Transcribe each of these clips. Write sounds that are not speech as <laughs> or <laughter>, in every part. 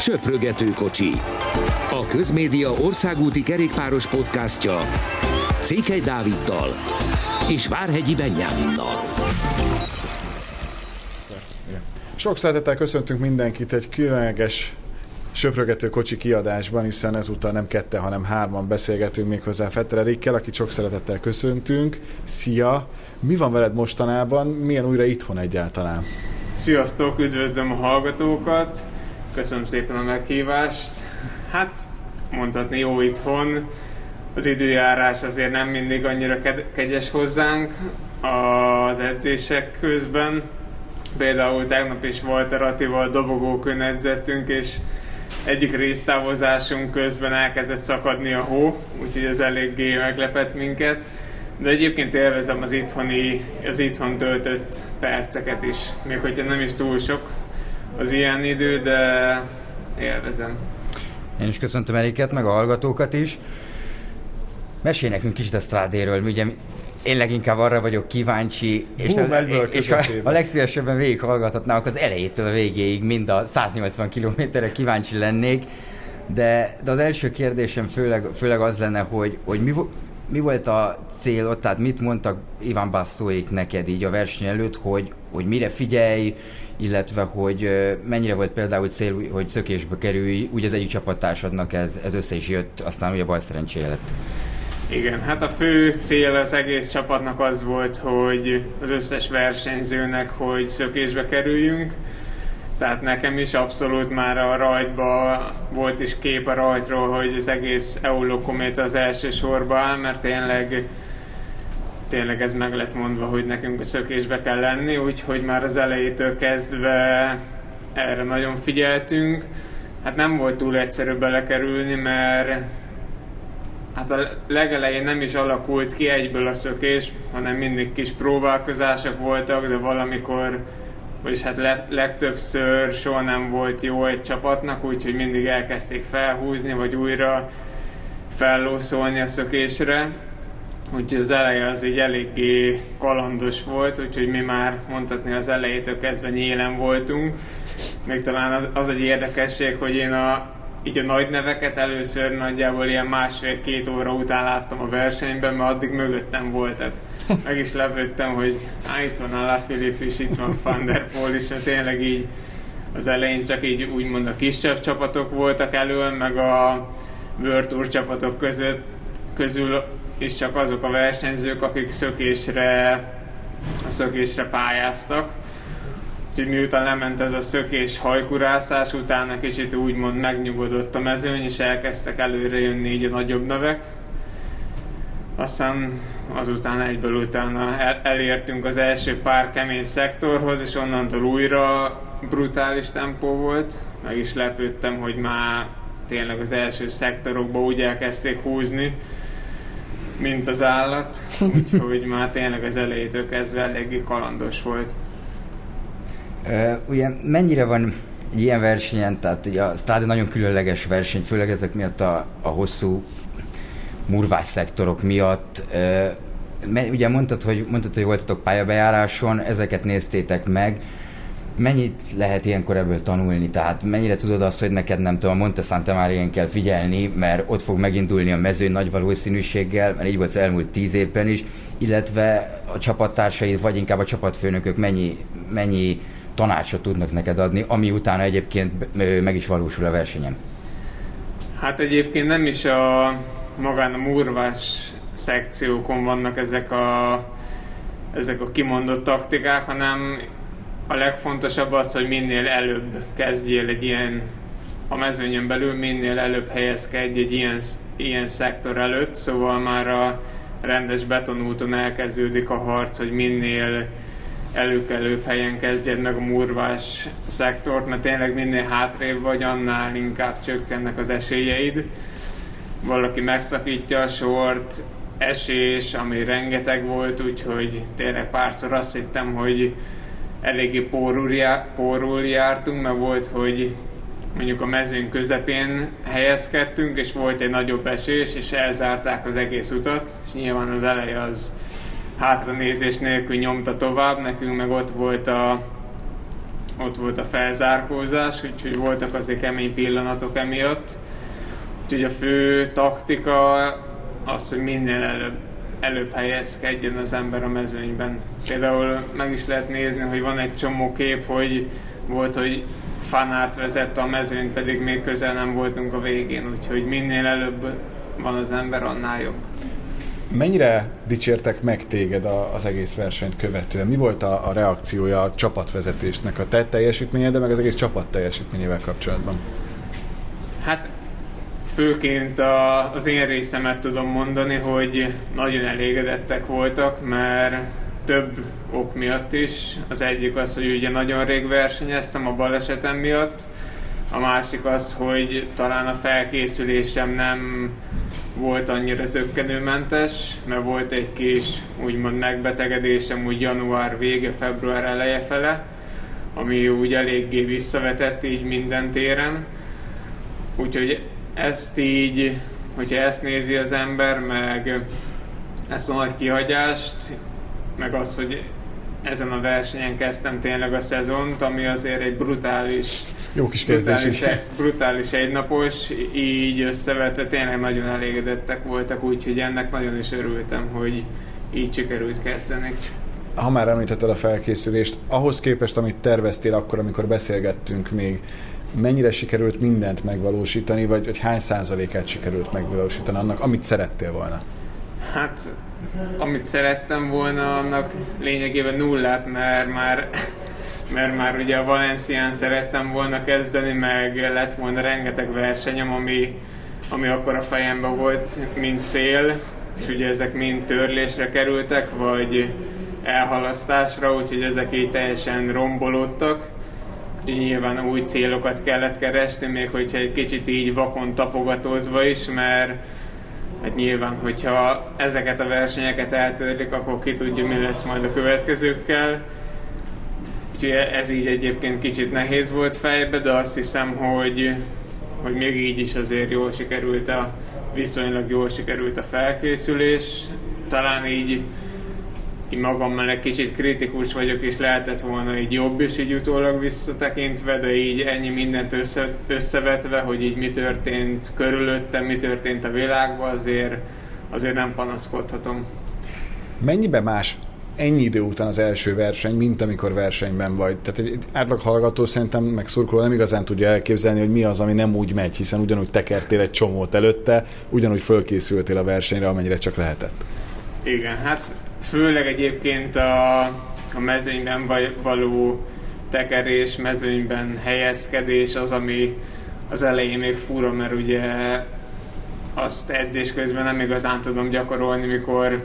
Söprögető kocsi. A Közmédia országúti kerékpáros podcastja Székely Dáviddal és Várhegyi Benyáminnal. Sok szeretettel köszöntünk mindenkit egy különleges söprögető kocsi kiadásban, hiszen ezúttal nem kette, hanem hárman beszélgetünk méghozzá Fetter Erikkel, akit sok szeretettel köszöntünk. Szia! Mi van veled mostanában? Milyen újra itthon egyáltalán? Sziasztok, üdvözlöm a hallgatókat! Köszönöm szépen a meghívást. Hát, mondhatni jó itthon. Az időjárás azért nem mindig annyira kegyes hozzánk az edzések közben. Például tegnap is volt a Ratival dobogókön edzettünk, és egyik résztávozásunk közben elkezdett szakadni a hó, úgyhogy ez eléggé meglepett minket. De egyébként élvezem az itthoni, az itthon töltött perceket is, még hogyha nem is túl sok az ilyen idő, de élvezem. Én is köszöntöm Eriket, meg a hallgatókat is. Mesélj nekünk kicsit a Strádéről, ugye én leginkább arra vagyok kíváncsi, és, Boom, a, és a, a legszívesebben végighallgathatnák az elejétől a végéig, mind a 180 kilométerre kíváncsi lennék, de, de az első kérdésem főleg, főleg az lenne, hogy, hogy mi, mi volt a cél ott, tehát mit mondtak Iván Basszóik neked így a verseny előtt, hogy, hogy mire figyelj, illetve hogy mennyire volt például cél, hogy szökésbe kerülj, úgy az egyik csapattársadnak ez, ez össze is jött, aztán ugye bal szerencséje lett. Igen, hát a fő cél az egész csapatnak az volt, hogy az összes versenyzőnek, hogy szökésbe kerüljünk. Tehát nekem is abszolút már a rajtba volt is kép a rajtról, hogy az egész Eulokomét az első sorba áll, mert tényleg tényleg ez meg lett mondva, hogy nekünk a szökésbe kell lenni, úgyhogy már az elejétől kezdve erre nagyon figyeltünk. Hát nem volt túl egyszerű belekerülni, mert hát a legelején nem is alakult ki egyből a szökés, hanem mindig kis próbálkozások voltak, de valamikor, vagyis hát le, legtöbbször soha nem volt jó egy csapatnak, úgyhogy mindig elkezdték felhúzni, vagy újra fellószolni a szökésre. Úgyhogy az eleje az így eléggé kalandos volt, úgyhogy mi már mondhatni az elejétől kezdve nyílen voltunk. Még talán az, az egy érdekesség, hogy én a, így a nagy neveket először nagyjából ilyen másfél-két óra után láttam a versenyben, mert addig mögöttem voltak. Meg is lepődtem, hogy á, itt van a Lafilip is, itt van Van der is, mert tényleg így az elején csak így úgymond a kisebb csapatok voltak elől, meg a World Tour csapatok között, közül is csak azok a versenyzők, akik szökésre, a szökésre pályáztak. Úgyhogy miután lement ez a szökés hajkurászás, utána kicsit úgymond megnyugodott a mezőny, és elkezdtek előre jönni így a nagyobb nevek. Aztán azután egyből utána el- elértünk az első pár kemény szektorhoz, és onnantól újra brutális tempó volt. Meg is lepődtem, hogy már tényleg az első szektorokba úgy elkezdték húzni, mint az állat, <laughs> úgyhogy már tényleg az elejétől kezdve eléggé kalandos volt. Uh, ugye mennyire van egy ilyen versenyen, tehát ugye a Strade nagyon különleges verseny, főleg ezek miatt a, a hosszú murvás szektorok miatt. Ugye mondtad hogy, mondtad, hogy voltatok pályabejáráson, ezeket néztétek meg. Mennyit lehet ilyenkor ebből tanulni? Tehát mennyire tudod azt, hogy neked nem tudom, a Monte Santa Maria kell figyelni, mert ott fog megindulni a mező nagy valószínűséggel, mert így volt az elmúlt tíz évben is, illetve a csapattársaid, vagy inkább a csapatfőnökök mennyi, mennyi tanácsot tudnak neked adni, ami utána egyébként meg is valósul a versenyen. Hát egyébként nem is a magán a murvás szekciókon vannak ezek a, ezek a kimondott taktikák, hanem a legfontosabb az, hogy minél előbb kezdjél egy ilyen a mezőnyön belül minél előbb helyezkedj egy ilyen, ilyen szektor előtt, szóval már a rendes betonúton elkezdődik a harc, hogy minél előkelőbb helyen kezdjed meg a murvás szektort, mert tényleg minél hátrébb vagy, annál inkább csökkennek az esélyeid. Valaki megszakítja a sort, esés, ami rengeteg volt, úgyhogy tényleg párszor azt hittem, hogy eléggé pórul, já, pórul jártunk, mert volt, hogy mondjuk a mezőn közepén helyezkedtünk, és volt egy nagyobb esés, és elzárták az egész utat, és nyilván az eleje az hátranézés nélkül nyomta tovább, nekünk meg ott volt a, ott volt a felzárkózás, úgyhogy voltak azért kemény pillanatok emiatt. Úgyhogy a fő taktika az, hogy minél előbb, előbb helyezkedjen az ember a mezőnyben. Például meg is lehet nézni, hogy van egy csomó kép, hogy volt, hogy fanárt vezette a mezőnyt, pedig még közel nem voltunk a végén, úgyhogy minél előbb van az ember, annál jobb. Mennyire dicsértek meg téged a, az egész versenyt követően? Mi volt a, a reakciója a csapatvezetésnek, a te teljesítményed, de meg az egész csapat teljesítményével kapcsolatban? Hát főként a, az én részemet tudom mondani, hogy nagyon elégedettek voltak, mert több ok miatt is. Az egyik az, hogy ugye nagyon rég versenyeztem a balesetem miatt, a másik az, hogy talán a felkészülésem nem volt annyira zöggenőmentes, mert volt egy kis úgymond megbetegedésem úgy január vége, február eleje fele, ami úgy eléggé visszavetett így minden téren. Úgyhogy ezt így, hogyha ezt nézi az ember, meg ezt a nagy kihagyást, meg azt, hogy ezen a versenyen kezdtem tényleg a szezont, ami azért egy brutális jó kis kezdés brutális, egy, brutális egynapos, így összevetve tényleg nagyon elégedettek voltak, úgyhogy ennek nagyon is örültem, hogy így sikerült kezdeni. Ha már említetted a felkészülést, ahhoz képest, amit terveztél akkor, amikor beszélgettünk még, mennyire sikerült mindent megvalósítani, vagy, vagy hány százalékát sikerült megvalósítani annak, amit szerettél volna? Hát, amit szerettem volna, annak lényegében nullát, mert már mert már ugye a Valencián szerettem volna kezdeni, meg lett volna rengeteg versenyem, ami, ami akkor a fejemben volt, mint cél, és ugye ezek mind törlésre kerültek, vagy elhalasztásra, úgyhogy ezek így teljesen rombolódtak. Úgyhogy nyilván új célokat kellett keresni, még hogyha egy kicsit így vakon tapogatózva is, mert hát nyilván, hogyha ezeket a versenyeket eltörlik, akkor ki tudja, mi lesz majd a következőkkel Úgyhogy ez így egyébként kicsit nehéz volt fejbe, de azt hiszem, hogy, hogy még így is azért jól sikerült a, viszonylag jól sikerült a felkészülés. Talán így, így magammal egy kicsit kritikus vagyok, és lehetett volna így jobb is így utólag visszatekintve, de így ennyi mindent össze, összevetve, hogy így mi történt körülöttem, mi történt a világban, azért, azért nem panaszkodhatom. Mennyibe más ennyi idő után az első verseny, mint amikor versenyben vagy. Tehát egy átlag hallgató szerintem meg szurkoló nem igazán tudja elképzelni, hogy mi az, ami nem úgy megy, hiszen ugyanúgy tekertél egy csomót előtte, ugyanúgy fölkészültél a versenyre, amennyire csak lehetett. Igen, hát főleg egyébként a, a mezőnyben való tekerés, mezőnyben helyezkedés az, ami az elején még fura, mert ugye azt edzés közben nem igazán tudom gyakorolni, mikor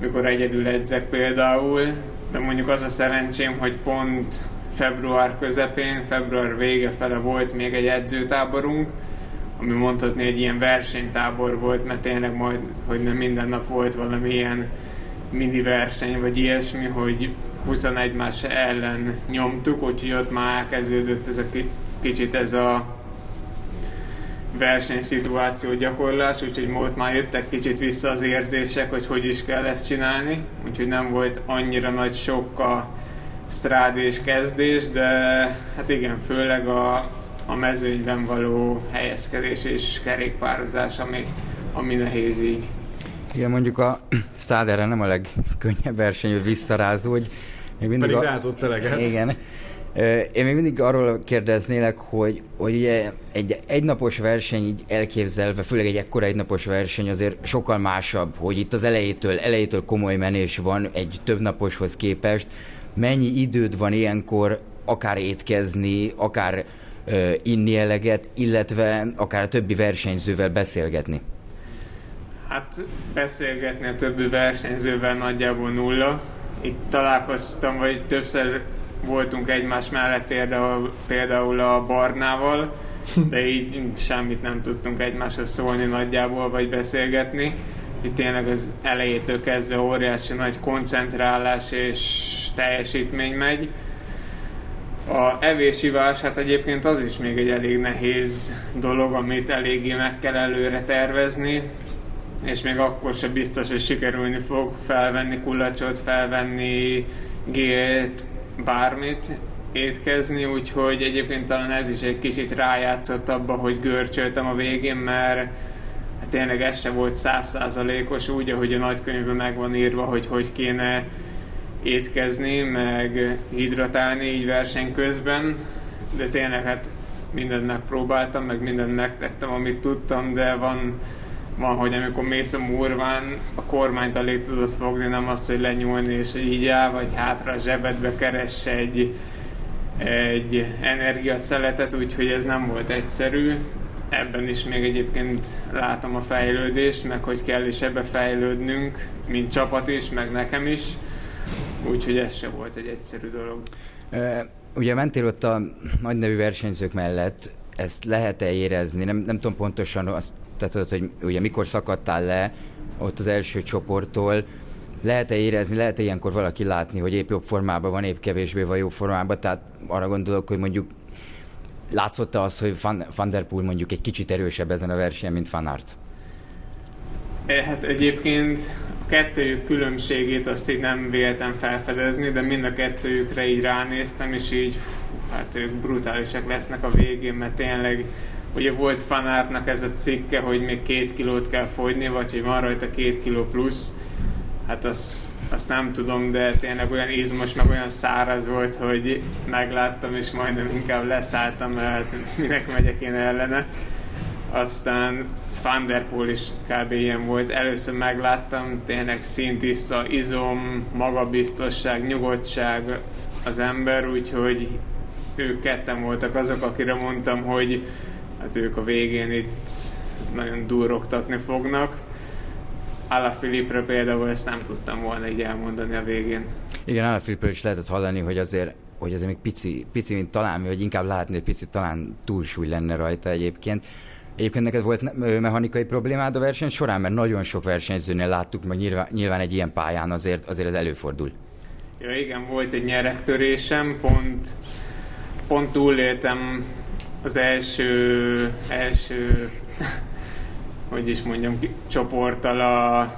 mikor egyedül edzek például, de mondjuk az a szerencsém, hogy pont február közepén, február vége fele volt még egy edzőtáborunk, ami mondhatni egy ilyen versenytábor volt, mert tényleg majd, hogy nem minden nap volt valami ilyen mini verseny, vagy ilyesmi, hogy 21 más ellen nyomtuk, úgyhogy ott már elkezdődött ez a kicsit ez a versenyszituáció gyakorlás, úgyhogy most már jöttek kicsit vissza az érzések, hogy hogy is kell ezt csinálni, úgyhogy nem volt annyira nagy sok a strádés kezdés, de hát igen, főleg a, a mezőnyben való helyezkedés és kerékpározás, ami, ami nehéz így. Igen, mondjuk a <clears throat> Staderre nem a legkönnyebb verseny, hogy visszarázó, hogy még mindig Pedig a... rázott szeleget. Igen, én még mindig arról kérdeznélek, hogy, hogy ugye egy egynapos verseny így elképzelve, főleg egy ekkora egynapos verseny azért sokkal másabb, hogy itt az elejétől, elejétől komoly menés van egy több naposhoz képest. Mennyi időd van ilyenkor akár étkezni, akár ö, inni eleget, illetve akár a többi versenyzővel beszélgetni? Hát beszélgetni a többi versenyzővel nagyjából nulla. Itt találkoztam, vagy többször voltunk egymás mellett például, például a Barnával, de így semmit nem tudtunk egymáshoz szólni nagyjából, vagy beszélgetni. Úgyhogy tényleg az elejétől kezdve óriási nagy koncentrálás és teljesítmény megy. A evésivás, hát egyébként az is még egy elég nehéz dolog, amit eléggé meg kell előre tervezni, és még akkor sem biztos, hogy sikerülni fog felvenni kulacsot, felvenni gélt, bármit, étkezni, úgyhogy egyébként talán ez is egy kicsit rájátszott abba, hogy görcsöltem a végén, mert hát tényleg ez se volt százszázalékos úgy, ahogy a nagykönyvben meg van írva, hogy hogy kéne étkezni, meg hidratálni így verseny közben, de tényleg hát mindent megpróbáltam, meg mindent megtettem, amit tudtam, de van, van hogy amikor mész a murván, a kormányt alig tudod fogni, nem azt, hogy lenyúlni, és hogy így áll, vagy hátra a zsebedbe keres egy, egy energiaszeletet, úgyhogy ez nem volt egyszerű. Ebben is még egyébként látom a fejlődést, meg hogy kell is ebbe fejlődnünk, mint csapat is, meg nekem is. Úgyhogy ez se volt egy egyszerű dolog. Ugye mentél ott a nagy nevű versenyzők mellett, ezt lehet-e érezni? Nem, nem tudom pontosan azt, tehát, hogy ugye mikor szakadtál le ott az első csoporttól, lehet-e érezni, lehet-e ilyenkor valaki látni, hogy épp jobb formában van, épp kevésbé van jobb formában, tehát arra gondolok, hogy mondjuk látszott az, hogy Van, Van der Poel mondjuk egy kicsit erősebb ezen a versenyen, mint Van Aert? Hát egyébként a kettőjük különbségét azt így nem véltem felfedezni, de mind a kettőjükre így ránéztem, és így hú, hát ők brutálisak lesznek a végén, mert tényleg ugye volt Fanártnak ez a cikke, hogy még két kilót kell fogyni, vagy hogy van rajta két kiló plusz, hát azt, azt nem tudom, de tényleg olyan izmos, meg olyan száraz volt, hogy megláttam, és majdnem inkább leszálltam, mert minek megyek én ellene. Aztán Van der is kb. ilyen volt. Először megláttam, tényleg szintiszta, izom, magabiztosság, nyugodtság az ember, úgyhogy ők ketten voltak azok, akire mondtam, hogy hát ők a végén itt nagyon durrogtatni fognak Filipre például ezt nem tudtam volna így elmondani a végén. Igen, Filipről is lehetett hallani, hogy azért hogy azért még pici, pici, mint talán, vagy inkább látni, hogy pici talán túlsúly lenne rajta egyébként. Egyébként neked volt mechanikai problémád a verseny során, mert nagyon sok versenyzőnél láttuk, meg nyilván, nyilván egy ilyen pályán azért, azért ez előfordul. Ja, igen, volt egy nyerektörésem, pont, pont túléltem az első, első hogy is mondjam, csoporttal a,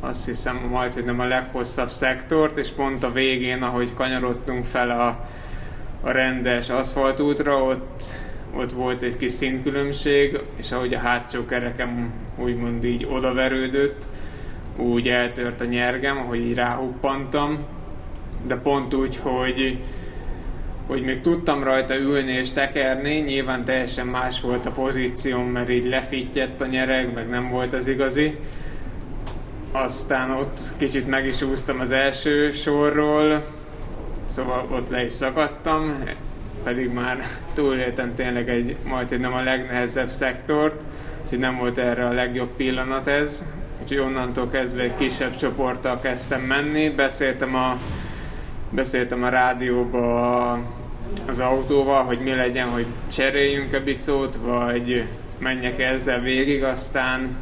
azt hiszem majd, hogy nem a leghosszabb szektort, és pont a végén, ahogy kanyarodtunk fel a, a rendes aszfaltútra, ott, ott volt egy kis szintkülönbség, és ahogy a hátsó kerekem úgymond így odaverődött, úgy eltört a nyergem, ahogy így ráhuppantam, de pont úgy, hogy hogy még tudtam rajta ülni és tekerni, nyilván teljesen más volt a pozícióm, mert így lefittyett a nyereg, meg nem volt az igazi. Aztán ott kicsit meg is úsztam az első sorról, szóval ott le is szakadtam, pedig már <laughs> túléltem tényleg egy, majd, hogy nem a legnehezebb szektort, úgyhogy nem volt erre a legjobb pillanat ez, úgyhogy onnantól kezdve egy kisebb csoporttal kezdtem menni, beszéltem a beszéltem a rádióba az autóval, hogy mi legyen, hogy cseréljünk a bicót, vagy menjek ezzel végig, aztán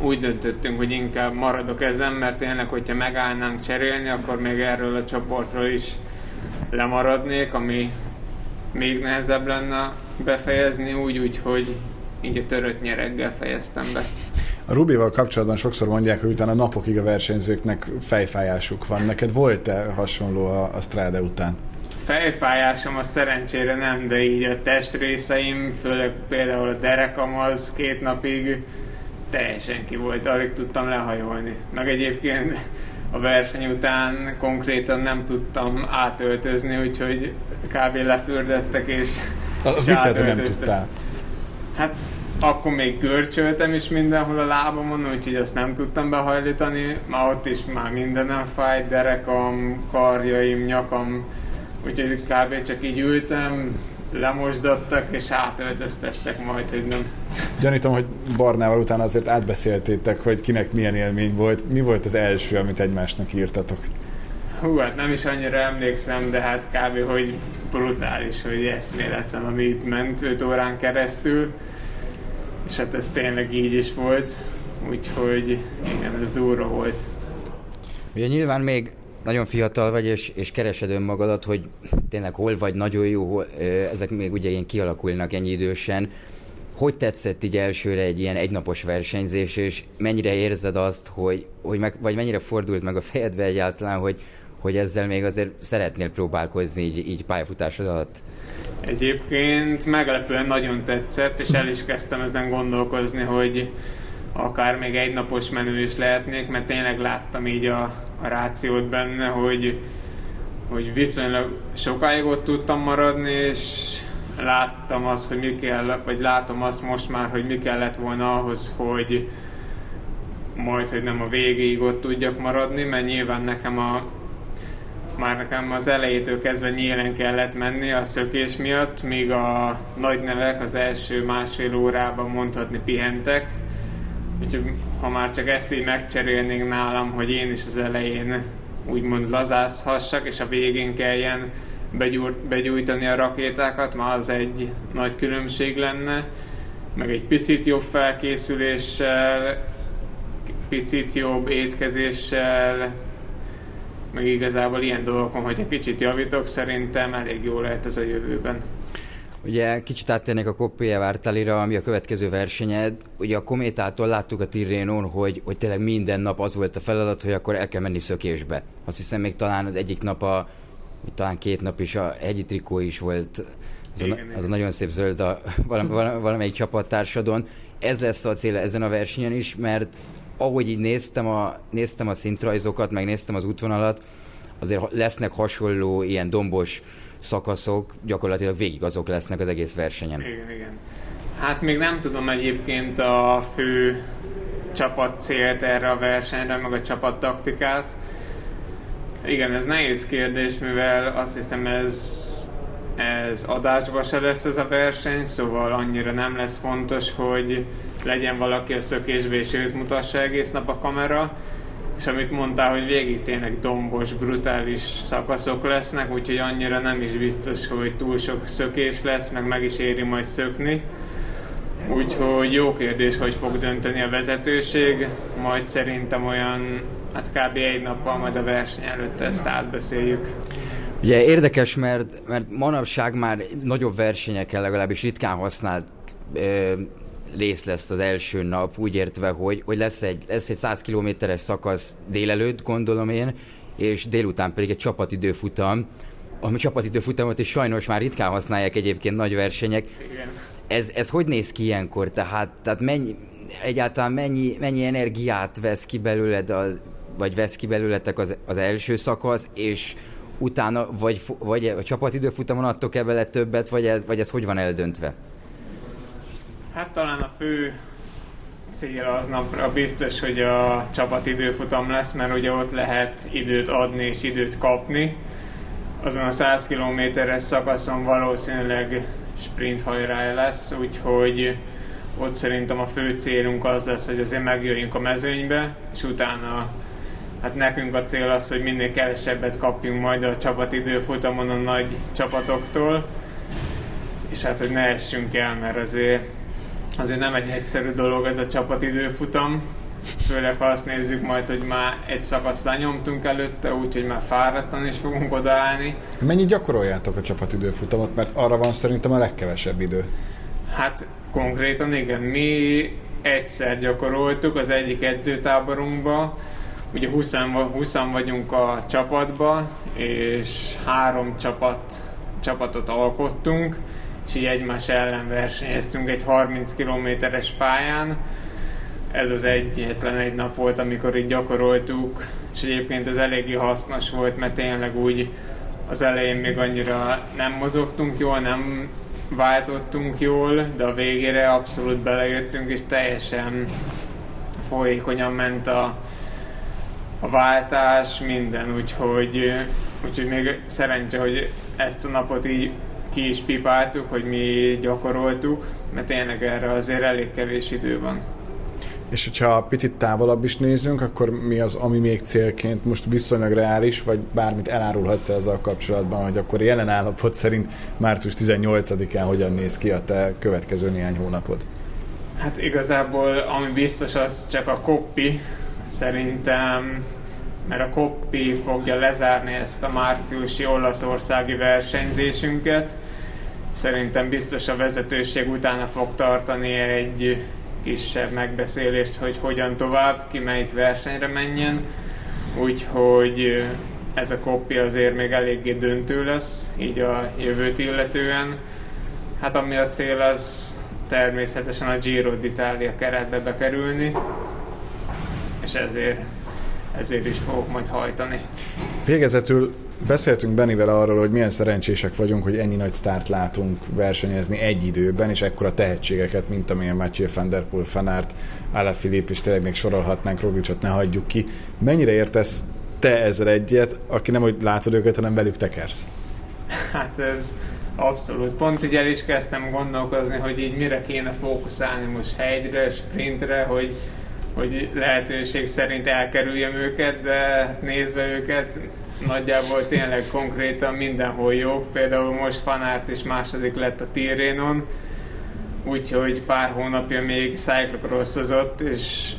úgy döntöttünk, hogy inkább maradok ezen, mert tényleg, hogyha megállnánk cserélni, akkor még erről a csoportról is lemaradnék, ami még nehezebb lenne befejezni, úgy, úgy, hogy így a törött nyereggel fejeztem be. A Rubival kapcsolatban sokszor mondják, hogy utána napokig a versenyzőknek fejfájásuk van. Neked volt-e hasonló a, a Strade után? Fejfájásom a szerencsére nem, de így a testrészeim, főleg például a derekam az két napig teljesen ki volt, alig tudtam lehajolni. Meg egyébként a verseny után konkrétan nem tudtam átöltözni, úgyhogy kb. lefürdettek és Az és mit nem tudtál? Hát akkor még görcsöltem is mindenhol a lábamon, úgyhogy azt nem tudtam behajlítani. Már ott is már mindenem fájt, derekam, karjaim, nyakam, úgyhogy kb. csak így ültem, lemosdattak és átöltöztettek majd, hogy nem. Gyanítom, hogy Barnával utána azért átbeszéltétek, hogy kinek milyen élmény volt. Mi volt az első, amit egymásnak írtatok? Hú, hát nem is annyira emlékszem, de hát kb. hogy brutális, hogy eszméletlen, ami itt ment 5 órán keresztül és hát ez tényleg így is volt, úgyhogy igen, ez durva volt. Ugye nyilván még nagyon fiatal vagy, és, és keresed önmagadat, hogy tényleg hol vagy nagyon jó, hol, ezek még ugye ilyen kialakulnak ennyi idősen. Hogy tetszett így elsőre egy ilyen egynapos versenyzés, és mennyire érzed azt, hogy, hogy meg, vagy mennyire fordult meg a fejedbe egyáltalán, hogy, hogy ezzel még azért szeretnél próbálkozni így, így pályafutásod alatt? Egyébként meglepően nagyon tetszett, és el is kezdtem ezen gondolkozni, hogy akár még egy napos menő is lehetnék, mert tényleg láttam így a, a rációt benne, hogy, hogy viszonylag sokáig ott tudtam maradni, és láttam azt, hogy mi kell, vagy látom azt most már, hogy mi kellett volna ahhoz, hogy majd, hogy nem a végéig ott tudjak maradni, mert nyilván nekem a már nekem az elejétől kezdve nyílen kellett menni a szökés miatt, míg a nagy nevek az első másfél órában mondhatni pihentek. Úgyhogy ha már csak ezt megcserélnénk nálam, hogy én is az elején úgymond lazázhassak, és a végén kelljen begyújt, begyújtani a rakétákat, már az egy nagy különbség lenne, meg egy picit jobb felkészüléssel, picit jobb étkezéssel, meg igazából ilyen dolgokon, hogy egy kicsit javítok, szerintem elég jó lehet ez a jövőben. Ugye kicsit áttérnék a Koppéje Vártalira, ami a következő versenyed. Ugye a Kométától láttuk a Tirrénon, hogy, hogy tényleg minden nap az volt a feladat, hogy akkor el kell menni szökésbe. Azt hiszem még talán az egyik nap a, talán két nap is a hegyi trikó is volt, az, igen, a, az a nagyon szép zöld a <laughs> valam, valamelyik csapattársadon. Ez lesz a cél ezen a versenyen is, mert ahogy így néztem a, néztem a szintrajzokat, meg néztem az útvonalat, azért lesznek hasonló ilyen dombos szakaszok, gyakorlatilag végig azok lesznek az egész versenyen. Igen, igen. Hát még nem tudom egyébként a fő csapat célt erre a versenyre, meg a csapat taktikát. Igen, ez nehéz kérdés, mivel azt hiszem ez, ez adásba se lesz ez a verseny, szóval annyira nem lesz fontos, hogy legyen valaki a szökésbe és őt mutassa egész nap a kamera, és amit mondtál, hogy végig tényleg dombos, brutális szakaszok lesznek, úgyhogy annyira nem is biztos, hogy túl sok szökés lesz, meg meg is éri majd szökni. Úgyhogy jó kérdés, hogy fog dönteni a vezetőség, majd szerintem olyan, hát kb. egy nappal majd a verseny előtt ezt átbeszéljük. Ugye érdekes, mert, mert manapság már nagyobb versenyekkel legalábbis ritkán használt rész lesz az első nap, úgy értve, hogy, hogy lesz, egy, lesz egy 100 kilométeres szakasz délelőtt, gondolom én, és délután pedig egy csapatidőfutam, ami csapatidőfutamot is sajnos már ritkán használják egyébként nagy versenyek. Ez, ez hogy néz ki ilyenkor? Tehát, tehát mennyi, egyáltalán mennyi, mennyi energiát vesz ki belőled, az, vagy vesz ki belőletek az, az első szakasz, és utána vagy, vagy a csapatidőfutamon adtok-e vele többet, vagy ez, vagy ez hogy van eldöntve? Hát talán a fő cél az napra biztos, hogy a csapat időfutam lesz, mert ugye ott lehet időt adni és időt kapni. Azon a 100 kilométeres szakaszon valószínűleg sprint hajrá lesz, úgyhogy ott szerintem a fő célunk az lesz, hogy azért megjöjjünk a mezőnybe, és utána hát nekünk a cél az, hogy minél kevesebbet kapjunk majd a csapat időfutamon a nagy csapatoktól, és hát, hogy ne essünk el, mert azért azért nem egy egyszerű dolog ez a csapatidőfutam, főleg ha azt nézzük majd, hogy már egy szakaszt lenyomtunk előtte, úgyhogy már fáradtan is fogunk odaállni. Mennyit gyakoroljátok a csapatidőfutamot, mert arra van szerintem a legkevesebb idő. Hát konkrétan igen, mi egyszer gyakoroltuk az egyik edzőtáborunkba, ugye 20, 20 vagyunk a csapatba, és három csapat, csapatot alkottunk, és így egymás ellen versenyeztünk egy 30 kilométeres pályán. Ez az egyetlen egy nap volt, amikor így gyakoroltuk, és egyébként ez eléggé hasznos volt, mert tényleg úgy az elején még annyira nem mozogtunk jól, nem váltottunk jól, de a végére abszolút belejöttünk, és teljesen folyékonyan ment a, a váltás, minden, úgyhogy, úgyhogy még szerencsé, hogy ezt a napot így ki is pipáltuk, hogy mi gyakoroltuk, mert tényleg erre azért elég kevés idő van. És hogyha picit távolabb is nézünk, akkor mi az, ami még célként most viszonylag reális, vagy bármit elárulhatsz ezzel kapcsolatban, hogy akkor jelen állapot szerint március 18-án hogyan néz ki a te következő néhány hónapod? Hát igazából ami biztos az csak a koppi, szerintem mert a Koppi fogja lezárni ezt a márciusi olaszországi versenyzésünket. Szerintem biztos a vezetőség utána fog tartani egy kisebb megbeszélést, hogy hogyan tovább, ki melyik versenyre menjen. Úgyhogy ez a koppi azért még eléggé döntő lesz, így a jövőt illetően. Hát ami a cél, az természetesen a Giro d'Italia keretbe bekerülni, és ezért, ezért is fogok majd hajtani. Végezetül beszéltünk Benivel arról, hogy milyen szerencsések vagyunk, hogy ennyi nagy sztárt látunk versenyezni egy időben, és ekkora tehetségeket, mint amilyen Mathieu van der Poel, Fanart, Alaphilippe, és tényleg még sorolhatnánk, Roglicsot ne hagyjuk ki. Mennyire értesz te ezzel egyet, aki nem hogy látod őket, hanem velük tekersz? Hát ez abszolút. Pont így el is kezdtem gondolkozni, hogy így mire kéne fókuszálni most hegyre, sprintre, hogy, hogy lehetőség szerint elkerüljem őket, de nézve őket nagyjából tényleg konkrétan mindenhol jók. Például most Fanárt is második lett a Tirénon, úgyhogy pár hónapja még cyclocrossozott, és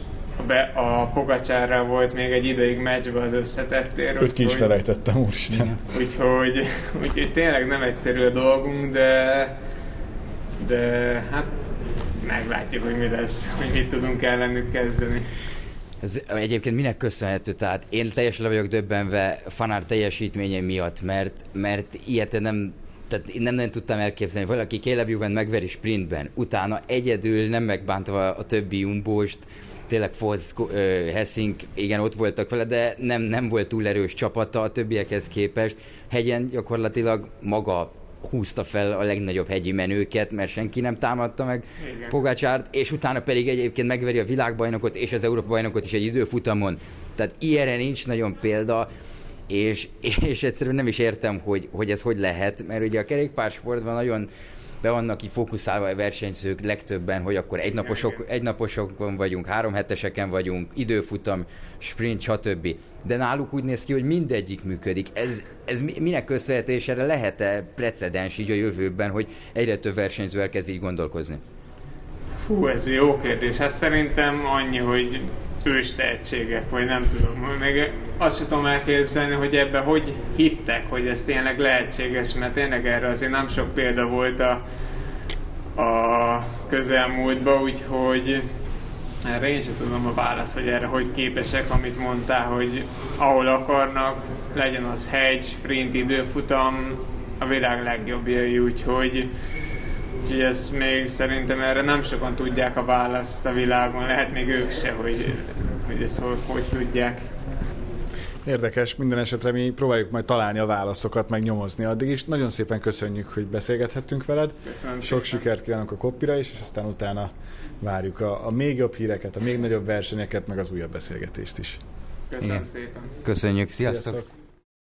be, a Pogacsára volt még egy ideig meccsbe az összetettér. Őt ki is felejtettem, úristen. Úgyhogy, úgyhogy tényleg nem egyszerű a dolgunk, de, de hát meglátjuk, hogy mi lesz, hogy mit tudunk ellenük kezdeni. Ez egyébként minek köszönhető? Tehát én teljesen le vagyok döbbenve Fanár teljesítménye miatt, mert, mert ilyet nem tehát én nem nagyon tudtam elképzelni, valaki Caleb Juven megveri sprintben, utána egyedül nem megbántva a többi jumbóst, tényleg Foz, Hessing, igen, ott voltak vele, de nem, nem volt túl erős csapata a többiekhez képest. Hegyen gyakorlatilag maga húzta fel a legnagyobb hegyi menőket, mert senki nem támadta meg Igen. Pogácsárt, és utána pedig egyébként megveri a világbajnokot és az Európa bajnokot is egy időfutamon. Tehát ilyenre nincs nagyon példa, és, és egyszerűen nem is értem, hogy, hogy ez hogy lehet, mert ugye a kerékpársportban nagyon be vannak így fókuszálva a versenyzők legtöbben, hogy akkor egynaposok, egynaposokon vagyunk, három heteseken vagyunk, időfutam, sprint, stb. De náluk úgy néz ki, hogy mindegyik működik. Ez, ez minek köszönhető, és erre lehet-e precedens így a jövőben, hogy egyre több versenyző elkezd így gondolkozni? Hú, ez jó kérdés. Hát szerintem annyi, hogy ős tehetségek, vagy nem tudom. Még azt sem tudom elképzelni, hogy ebbe hogy hittek, hogy ez tényleg lehetséges, mert tényleg erre azért nem sok példa volt a, a közelmúltban, úgyhogy erre én sem tudom a választ, hogy erre hogy képesek, amit mondtál, hogy ahol akarnak, legyen az hegy, sprint, időfutam, a világ legjobbjai, úgyhogy Úgyhogy ez még szerintem erre nem sokan tudják a választ a világon, lehet még ők se, hogy, hogy ezt hogy, hogy tudják. Érdekes, minden esetre mi próbáljuk majd találni a válaszokat, meg nyomozni addig is. Nagyon szépen köszönjük, hogy beszélgethettünk veled. Köszönöm Sok szépen. sikert kívánok a kopira is, és aztán utána várjuk a, a még jobb híreket, a még nagyobb versenyeket, meg az újabb beszélgetést is. Köszönöm Igen. szépen. Köszönjük, sziasztok! sziasztok.